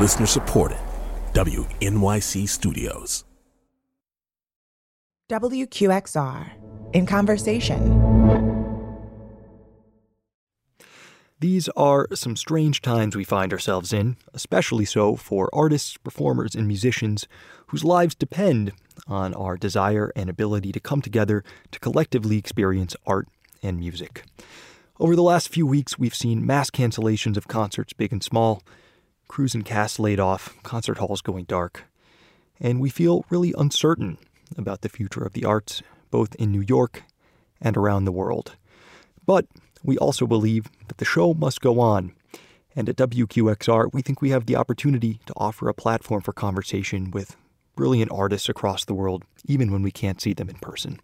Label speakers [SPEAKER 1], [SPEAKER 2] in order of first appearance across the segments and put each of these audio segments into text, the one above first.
[SPEAKER 1] Listener supported. WNYC Studios.
[SPEAKER 2] WQXR in conversation.
[SPEAKER 3] These are some strange times we find ourselves in, especially so for artists, performers, and musicians whose lives depend on our desire and ability to come together to collectively experience art and music. Over the last few weeks, we've seen mass cancellations of concerts, big and small, crews and casts laid off, concert halls going dark, and we feel really uncertain about the future of the arts, both in New York and around the world. But we also believe that the show must go on. And at WQXR, we think we have the opportunity to offer a platform for conversation with brilliant artists across the world, even when we can't see them in person.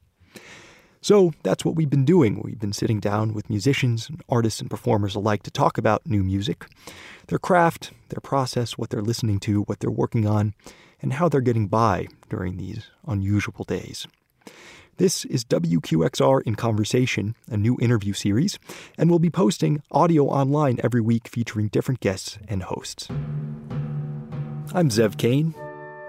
[SPEAKER 3] So that's what we've been doing. We've been sitting down with musicians, artists, and performers alike to talk about new music, their craft, their process, what they're listening to, what they're working on, and how they're getting by during these unusual days. This is WQXR in Conversation, a new interview series, and we'll be posting audio online every week featuring different guests and hosts. I'm Zev Kane,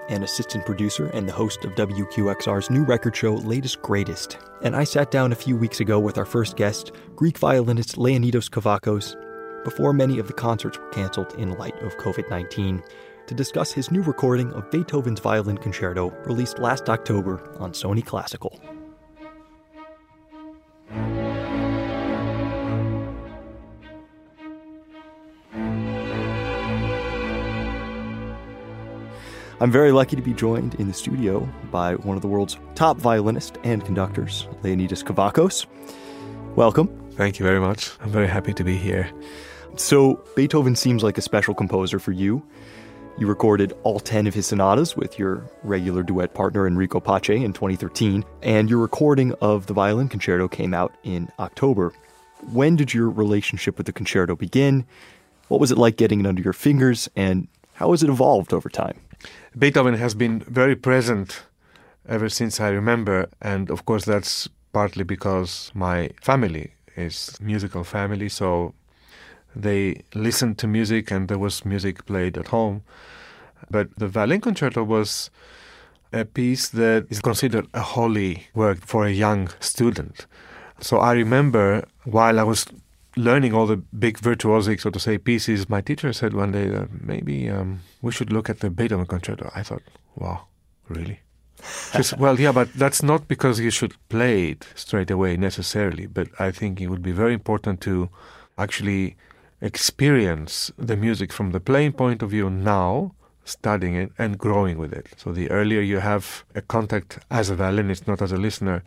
[SPEAKER 3] an assistant producer and the host of WQXR's new record show, Latest Greatest. And I sat down a few weeks ago with our first guest, Greek violinist Leonidas Kavakos, before many of the concerts were canceled in light of COVID 19, to discuss his new recording of Beethoven's Violin Concerto, released last October on Sony Classical. I'm very lucky to be joined in the studio by one of the world's top violinists and conductors, Leonidas Kavakos. Welcome.
[SPEAKER 4] Thank you very much. I'm very happy to be here.
[SPEAKER 3] So, Beethoven seems like a special composer for you. You recorded all 10 of his sonatas with your regular duet partner Enrico Pace in 2013, and your recording of the violin concerto came out in October. When did your relationship with the concerto begin? What was it like getting it under your fingers, and how has it evolved over time?
[SPEAKER 4] Beethoven has been very present ever since I remember, and of course, that's partly because my family is musical family, so they listened to music and there was music played at home. But the violin concerto was a piece that is considered a holy work for a young student. So I remember while I was learning all the big virtuosic, so to say, pieces, my teacher said one day that maybe um, we should look at the Beethoven concerto. I thought, wow, really? Just, well, yeah, but that's not because you should play it straight away necessarily, but I think it would be very important to actually experience the music from the playing point of view now, studying it and growing with it. So the earlier you have a contact as a violinist, not as a listener,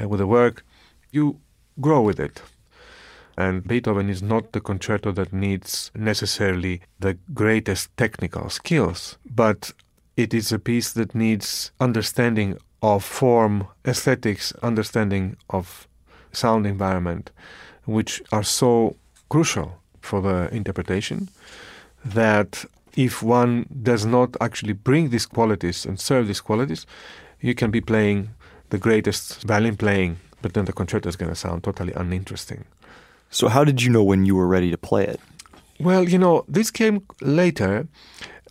[SPEAKER 4] uh, with the work, you grow with it. And Beethoven is not the concerto that needs necessarily the greatest technical skills, but it is a piece that needs understanding of form, aesthetics, understanding of sound environment, which are so crucial for the interpretation that if one does not actually bring these qualities and serve these qualities, you can be playing the greatest violin playing, but then the concerto is going to sound totally uninteresting.
[SPEAKER 3] So, how did you know when you were ready to play it?
[SPEAKER 4] Well, you know, this came later.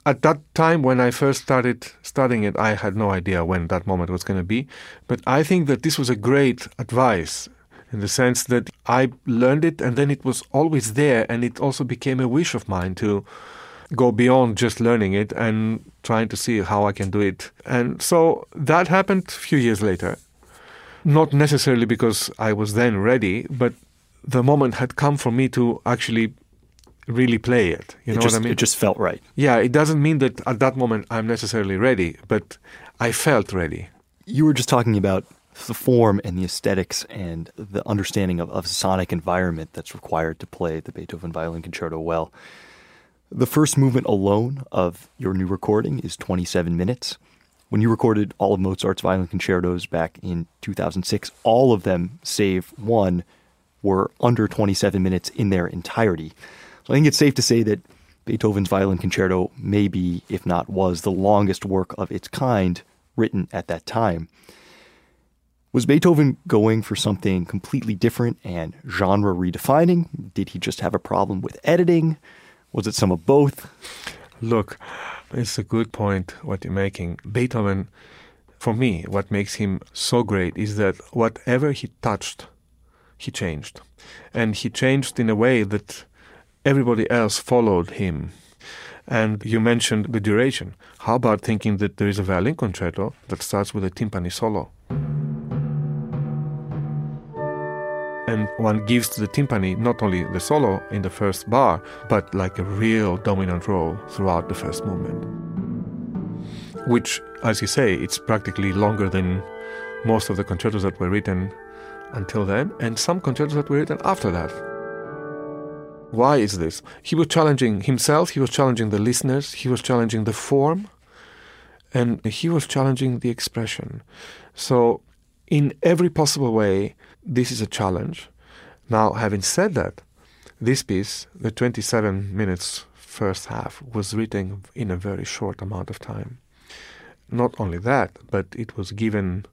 [SPEAKER 4] At that time, when I first started studying it, I had no idea when that moment was going to be. But I think that this was a great advice in the sense that I learned it and then it was always there, and it also became a wish of mine to go beyond just learning it and trying to see how I can do it. And so that happened a few years later. Not necessarily because I was then ready, but the moment had come for me to actually really play it. You
[SPEAKER 3] it
[SPEAKER 4] know
[SPEAKER 3] just,
[SPEAKER 4] what I mean?
[SPEAKER 3] It just felt right.
[SPEAKER 4] Yeah, it doesn't mean that at that moment I'm necessarily ready, but I felt ready.
[SPEAKER 3] You were just talking about the form and the aesthetics and the understanding of, of sonic environment that's required to play the Beethoven Violin Concerto well. The first movement alone of your new recording is 27 minutes. When you recorded all of Mozart's violin concertos back in 2006, all of them, save one, were under 27 minutes in their entirety. So I think it's safe to say that Beethoven's Violin Concerto may be, if not was, the longest work of its kind written at that time. Was Beethoven going for something completely different and genre redefining? Did he just have a problem with editing? Was it some of both?
[SPEAKER 4] Look, it's a good point what you're making. Beethoven, for me, what makes him so great is that whatever he touched, he changed. And he changed in a way that everybody else followed him. And you mentioned the duration. How about thinking that there is a violin concerto that starts with a timpani solo? and one gives to the timpani not only the solo in the first bar, but like a real dominant role throughout the first movement. Which, as you say, it's practically longer than most of the concertos that were written until then, and some concertos that were written after that. Why is this? He was challenging himself, he was challenging the listeners, he was challenging the form, and he was challenging the expression. So, in every possible way, this is a challenge. Now, having said that, this piece, the 27 minutes first half, was written in a very short amount of time. Not only that, but it was given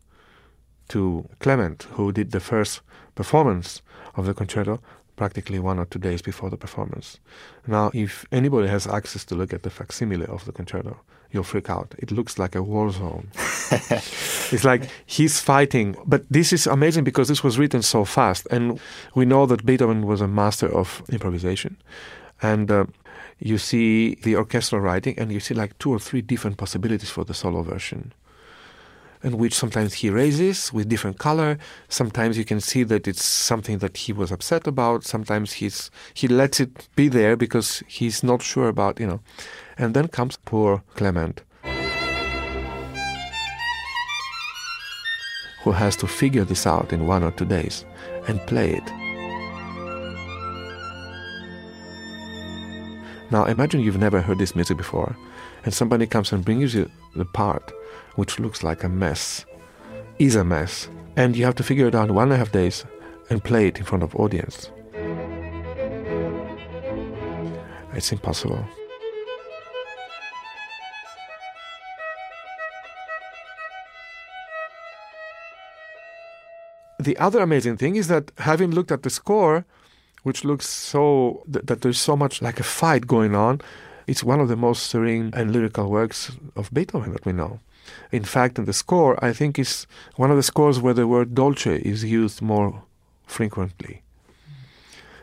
[SPEAKER 4] to Clement, who did the first performance of the concerto practically one or two days before the performance. Now, if anybody has access to look at the facsimile of the concerto, you'll freak out. It looks like a war zone. it's like he's fighting. But this is amazing because this was written so fast. And we know that Beethoven was a master of improvisation. And uh, you see the orchestral writing, and you see like two or three different possibilities for the solo version. In which sometimes he raises with different color. Sometimes you can see that it's something that he was upset about. Sometimes he's he lets it be there because he's not sure about you know. And then comes poor Clement, who has to figure this out in one or two days and play it. Now imagine you've never heard this music before, and somebody comes and brings you the part which looks like a mess, is a mess, and you have to figure it out in one and a half days and play it in front of audience. It's impossible. the other amazing thing is that having looked at the score, which looks so th- that there's so much like a fight going on, it's one of the most serene and lyrical works of Beethoven that we know. In fact, in the score, I think it's one of the scores where the word dolce is used more frequently.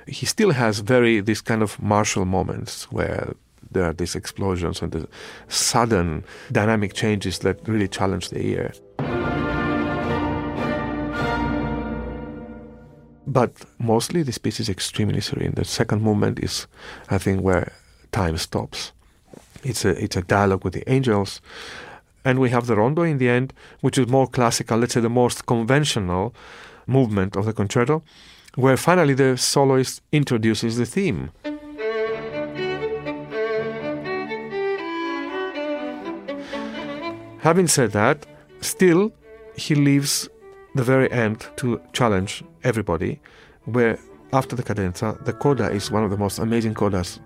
[SPEAKER 4] He still has very these kind of martial moments where there are these explosions and the sudden dynamic changes that really challenge the ear. But mostly this piece is extremely serene. The second movement is, I think, where time stops. It's a it's a dialogue with the angels, and we have the rondo in the end, which is more classical. Let's say the most conventional movement of the concerto, where finally the soloist introduces the theme. Having said that, still he leaves the very end to challenge everybody, where after the cadenza, the coda is one of the most amazing codas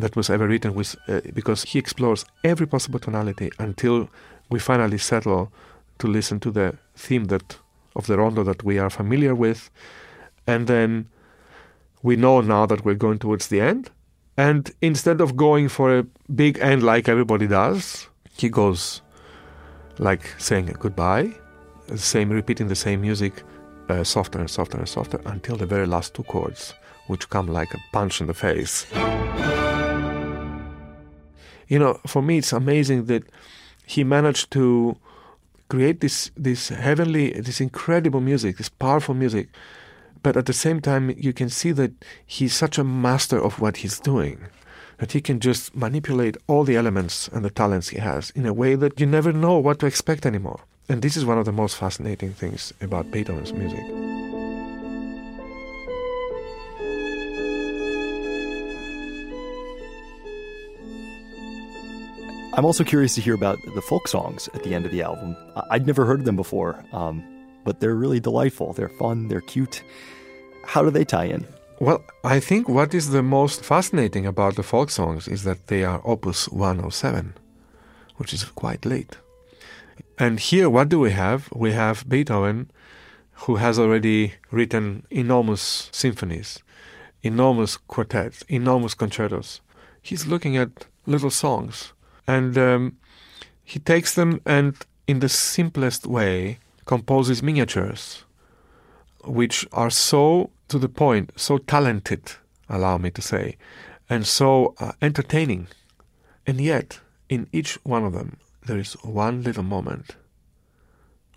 [SPEAKER 4] that was ever written with, uh, because he explores every possible tonality until we finally settle to listen to the theme that of the rondo that we are familiar with, and then we know now that we're going towards the end. And instead of going for a big end like everybody does, he goes like saying goodbye same, repeating the same music uh, softer and softer and softer until the very last two chords, which come like a punch in the face. You know, for me, it's amazing that he managed to create this this heavenly, this incredible music, this powerful music, but at the same time, you can see that he's such a master of what he's doing. That he can just manipulate all the elements and the talents he has in a way that you never know what to expect anymore. And this is one of the most fascinating things about Beethoven's music.
[SPEAKER 3] I'm also curious to hear about the folk songs at the end of the album. I'd never heard of them before, um, but they're really delightful. They're fun, they're cute. How do they tie in?
[SPEAKER 4] Well, I think what is the most fascinating about the folk songs is that they are opus 107, which is quite late. And here, what do we have? We have Beethoven, who has already written enormous symphonies, enormous quartets, enormous concertos. He's looking at little songs. And um, he takes them and, in the simplest way, composes miniatures, which are so to the point, so talented, allow me to say, and so uh, entertaining. And yet, in each one of them, there is one little moment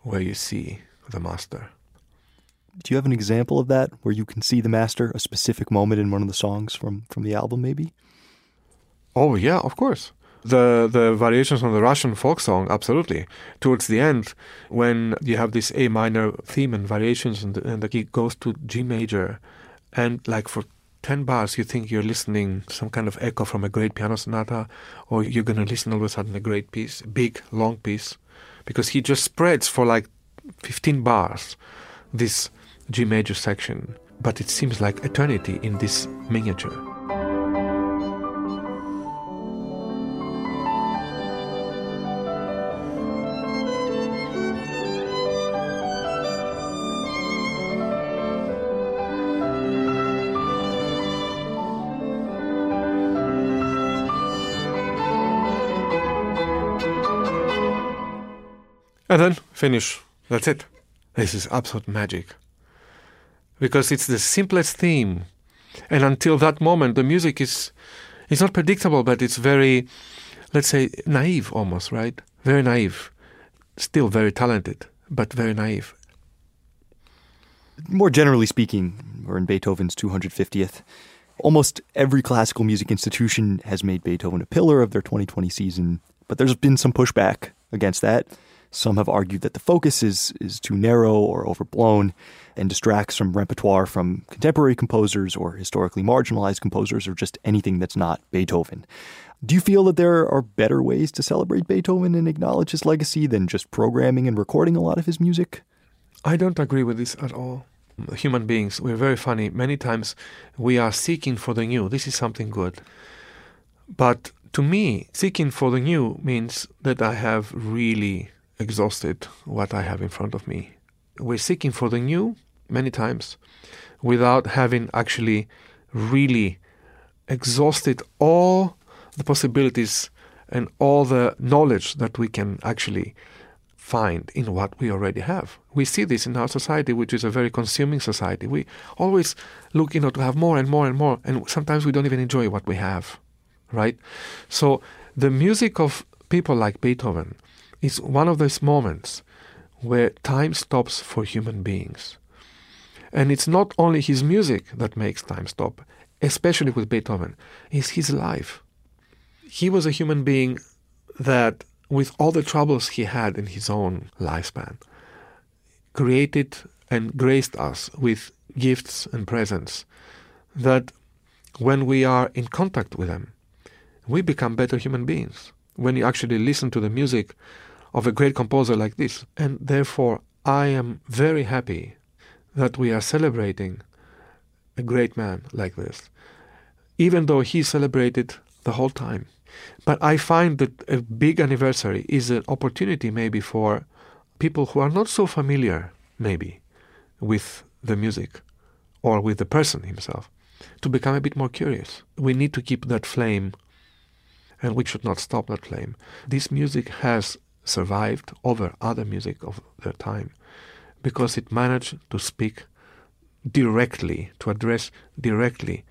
[SPEAKER 4] where you see the master.
[SPEAKER 3] Do you have an example of that where you can see the master, a specific moment in one of the songs from, from the album, maybe?
[SPEAKER 4] Oh, yeah, of course. The, the variations on the Russian folk song, absolutely. Towards the end, when you have this A minor theme and variations, and the, and the key goes to G major, and like for 10 bars, you think you're listening some kind of echo from a great piano sonata, or you're going to listen all of a sudden a great piece, big, long piece, because he just spreads for like 15 bars this G major section, but it seems like eternity in this miniature. And then finish. That's it. This is absolute magic. Because it's the simplest theme. And until that moment, the music is it's not predictable, but it's very, let's say, naive almost, right? Very naive. Still very talented, but very naive.
[SPEAKER 3] More generally speaking, we're in Beethoven's 250th. Almost every classical music institution has made Beethoven a pillar of their 2020 season, but there's been some pushback against that. Some have argued that the focus is, is too narrow or overblown and distracts from repertoire from contemporary composers or historically marginalized composers or just anything that's not Beethoven. Do you feel that there are better ways to celebrate Beethoven and acknowledge his legacy than just programming and recording a lot of his music?
[SPEAKER 4] I don't agree with this at all. Human beings, we're very funny. Many times we are seeking for the new. This is something good. But to me, seeking for the new means that I have really exhausted what I have in front of me. We're seeking for the new many times without having actually really exhausted all the possibilities and all the knowledge that we can actually find in what we already have. We see this in our society, which is a very consuming society. We always look, you know, to have more and more and more, and sometimes we don't even enjoy what we have, right? So the music of people like Beethoven is one of those moments where time stops for human beings. And it's not only his music that makes time stop, especially with Beethoven, it's his life. He was a human being that, with all the troubles he had in his own lifespan, created and graced us with gifts and presents that when we are in contact with them, we become better human beings. When you actually listen to the music of a great composer like this. And therefore, I am very happy that we are celebrating a great man like this, even though he celebrated the whole time. But I find that a big anniversary is an opportunity maybe for people who are not so familiar, maybe, with the music or with the person himself, to become a bit more curious. We need to keep that flame and we should not stop that flame. This music has survived over other music of their time because it managed to speak directly, to address directly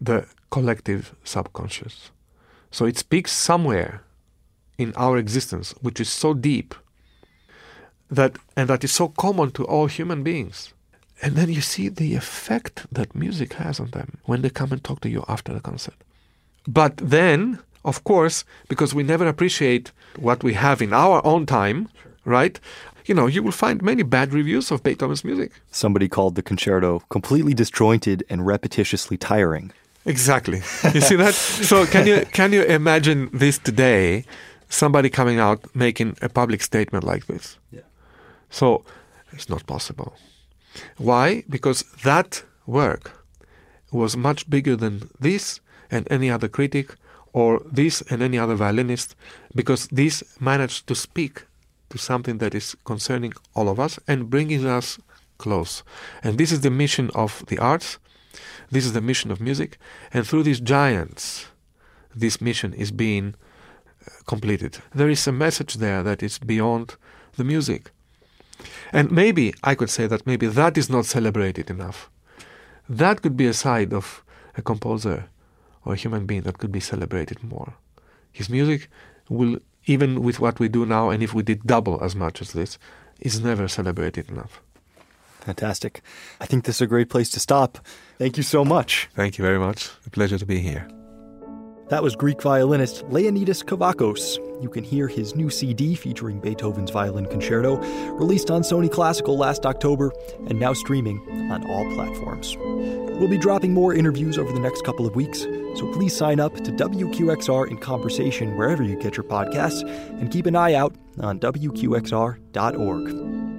[SPEAKER 4] the collective subconscious. So it speaks somewhere in our existence, which is so deep that and that is so common to all human beings. And then you see the effect that music has on them when they come and talk to you after the concert. But then of course, because we never appreciate what we have in our own time, sure. right? You know, you will find many bad reviews of Beethoven's music.
[SPEAKER 3] Somebody called the concerto completely disjointed and repetitiously tiring.
[SPEAKER 4] Exactly. You see that? so can you can you imagine this today? Somebody coming out making a public statement like this.
[SPEAKER 3] Yeah.
[SPEAKER 4] So it's not possible. Why? Because that work was much bigger than this and any other critic or this and any other violinist, because this managed to speak to something that is concerning all of us and bringing us close. And this is the mission of the arts, this is the mission of music, and through these giants, this mission is being uh, completed. There is a message there that is beyond the music. And maybe I could say that maybe that is not celebrated enough. That could be a side of a composer or a human being that could be celebrated more. His music will, even with what we do now, and if we did double as much as this, is never celebrated enough.
[SPEAKER 3] Fantastic. I think this is a great place to stop. Thank you so much.
[SPEAKER 4] Thank you very much. A pleasure to be here.
[SPEAKER 3] That was Greek violinist Leonidas Kavakos. You can hear his new CD featuring Beethoven's Violin Concerto, released on Sony Classical last October and now streaming on all platforms. We'll be dropping more interviews over the next couple of weeks, so please sign up to WQXR in Conversation wherever you get your podcasts and keep an eye out on WQXR.org.